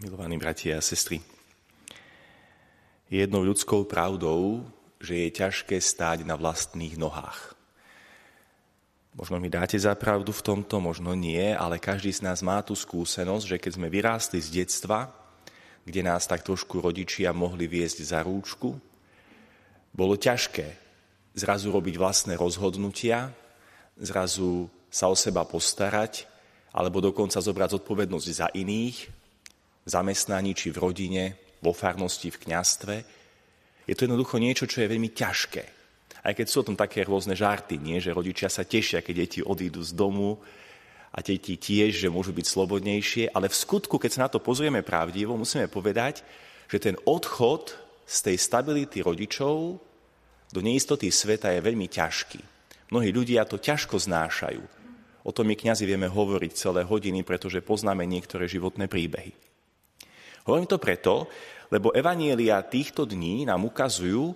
Milovaní bratia a sestry, je jednou ľudskou pravdou, že je ťažké stáť na vlastných nohách. Možno mi dáte za pravdu v tomto, možno nie, ale každý z nás má tú skúsenosť, že keď sme vyrástli z detstva, kde nás tak trošku rodičia mohli viesť za rúčku, bolo ťažké zrazu robiť vlastné rozhodnutia, zrazu sa o seba postarať, alebo dokonca zobrať zodpovednosť za iných, zamestnaní či v rodine, vo farnosti, v kňastve. Je to jednoducho niečo, čo je veľmi ťažké. Aj keď sú o tom také rôzne žarty, nie? že rodičia sa tešia, keď deti odídu z domu a deti tiež, že môžu byť slobodnejšie, ale v skutku, keď sa na to pozrieme pravdivo, musíme povedať, že ten odchod z tej stability rodičov do neistoty sveta je veľmi ťažký. Mnohí ľudia to ťažko znášajú. O tom my kňazi vieme hovoriť celé hodiny, pretože poznáme niektoré životné príbehy. Hovorím to preto, lebo evanielia týchto dní nám ukazujú,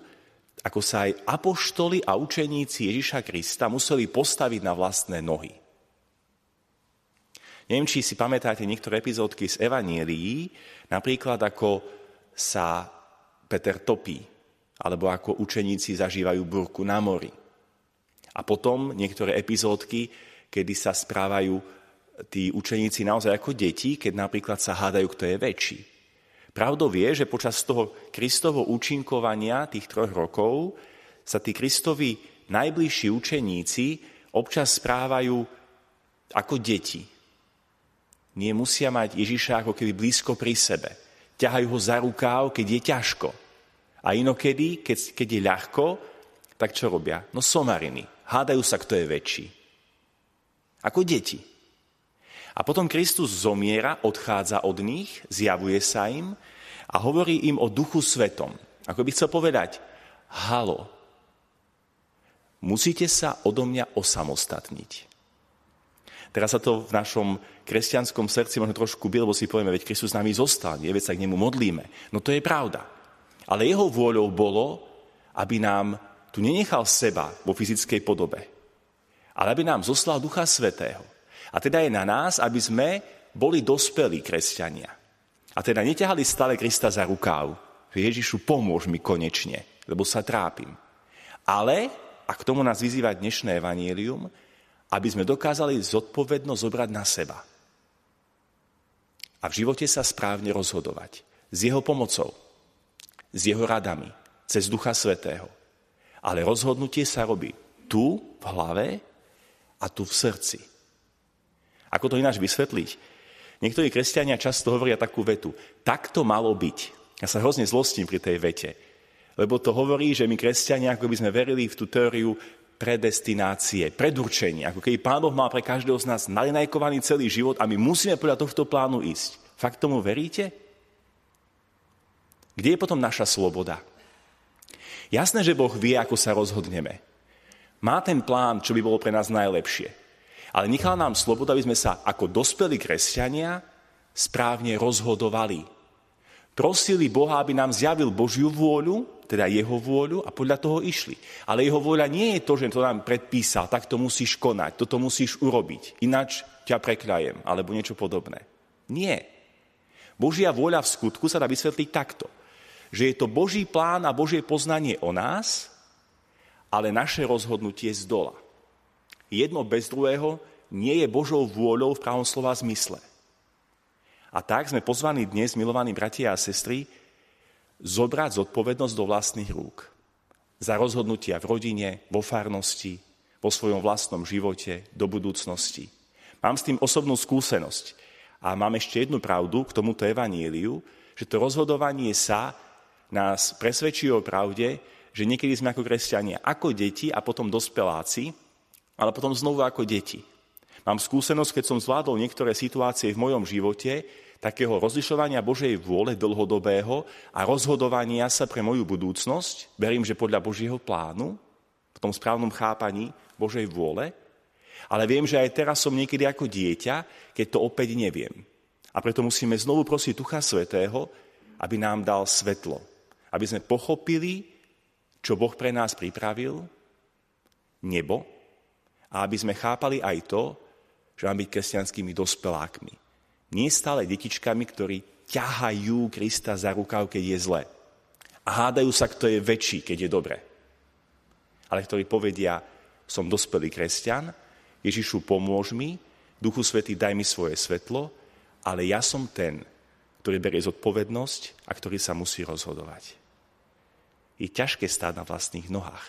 ako sa aj apoštoli a učeníci Ježiša Krista museli postaviť na vlastné nohy. Neviem, či si pamätáte niektoré epizódky z Evanielií, napríklad ako sa Peter topí, alebo ako učeníci zažívajú burku na mori. A potom niektoré epizódky, kedy sa správajú tí učeníci naozaj ako deti, keď napríklad sa hádajú, kto je väčší. Pravdou je, že počas toho Kristovo účinkovania tých troch rokov sa tí Kristovi najbližší učeníci občas správajú ako deti. Nie musia mať Ježiša ako keby blízko pri sebe. Ťahajú ho za rukáv, keď je ťažko. A inokedy, keď, keď je ľahko, tak čo robia? No somariny. Hádajú sa, kto je väčší. Ako deti. A potom Kristus zomiera, odchádza od nich, zjavuje sa im a hovorí im o duchu svetom. Ako by chcel povedať, halo, musíte sa odo mňa osamostatniť. Teraz sa to v našom kresťanskom srdci možno trošku bylo, lebo si povieme, veď Kristus s nami zostal, nie, veď sa k nemu modlíme. No to je pravda. Ale jeho vôľou bolo, aby nám tu nenechal seba vo fyzickej podobe, ale aby nám zoslal Ducha Svetého. A teda je na nás, aby sme boli dospelí kresťania. A teda neťahali stále Krista za rukáv, Ježišu, pomôž mi konečne, lebo sa trápim. Ale, a k tomu nás vyzýva dnešné evanílium, aby sme dokázali zodpovednosť zobrať na seba. A v živote sa správne rozhodovať. S jeho pomocou, s jeho radami, cez Ducha Svetého. Ale rozhodnutie sa robí tu, v hlave, a tu v srdci. Ako to ináč vysvetliť? Niektorí kresťania často hovoria takú vetu. Tak to malo byť. Ja sa hrozne zlostím pri tej vete. Lebo to hovorí, že my kresťania, ako by sme verili v tú teóriu predestinácie, predurčenia. Ako keby Pán Boh mal pre každého z nás nalinajkovaný celý život a my musíme podľa tohto plánu ísť. Fakt tomu veríte? Kde je potom naša sloboda? Jasné, že Boh vie, ako sa rozhodneme. Má ten plán, čo by bolo pre nás najlepšie. Ale nechal nám slobodu, aby sme sa ako dospelí kresťania správne rozhodovali. Prosili Boha, aby nám zjavil Božiu vôľu, teda jeho vôľu a podľa toho išli. Ale jeho vôľa nie je to, že to nám predpísal, tak to musíš konať, toto musíš urobiť, ináč ťa prekľajem, alebo niečo podobné. Nie. Božia vôľa v skutku sa dá vysvetliť takto. Že je to Boží plán a Božie poznanie o nás, ale naše rozhodnutie z dola. Jedno bez druhého nie je Božou vôľou v pravom slova zmysle. A tak sme pozvaní dnes, milovaní bratia a sestry, zobrať zodpovednosť do vlastných rúk. Za rozhodnutia v rodine, vo farnosti, vo svojom vlastnom živote, do budúcnosti. Mám s tým osobnú skúsenosť. A mám ešte jednu pravdu k tomuto evaníliu, že to rozhodovanie sa nás presvedčí o pravde, že niekedy sme ako kresťania, ako deti a potom dospeláci, ale potom znovu ako deti. Mám skúsenosť, keď som zvládol niektoré situácie v mojom živote, takého rozlišovania Božej vôle dlhodobého a rozhodovania sa pre moju budúcnosť, verím, že podľa Božieho plánu, v tom správnom chápaní Božej vôle, ale viem, že aj teraz som niekedy ako dieťa, keď to opäť neviem. A preto musíme znovu prosiť Ducha Svetého, aby nám dal svetlo. Aby sme pochopili, čo Boh pre nás pripravil, nebo, a aby sme chápali aj to, že máme byť kresťanskými dospelákmi. Nie stále detičkami, ktorí ťahajú Krista za rukav, keď je zle. A hádajú sa, kto je väčší, keď je dobre. Ale ktorí povedia, som dospelý kresťan, Ježišu, pomôž mi, Duchu Svetý, daj mi svoje svetlo, ale ja som ten, ktorý berie zodpovednosť a ktorý sa musí rozhodovať. Je ťažké stáť na vlastných nohách.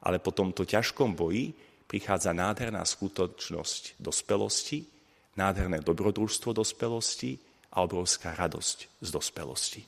Ale po tomto ťažkom boji prichádza nádherná skutočnosť dospelosti, nádherné dobrodružstvo dospelosti a obrovská radosť z dospelosti.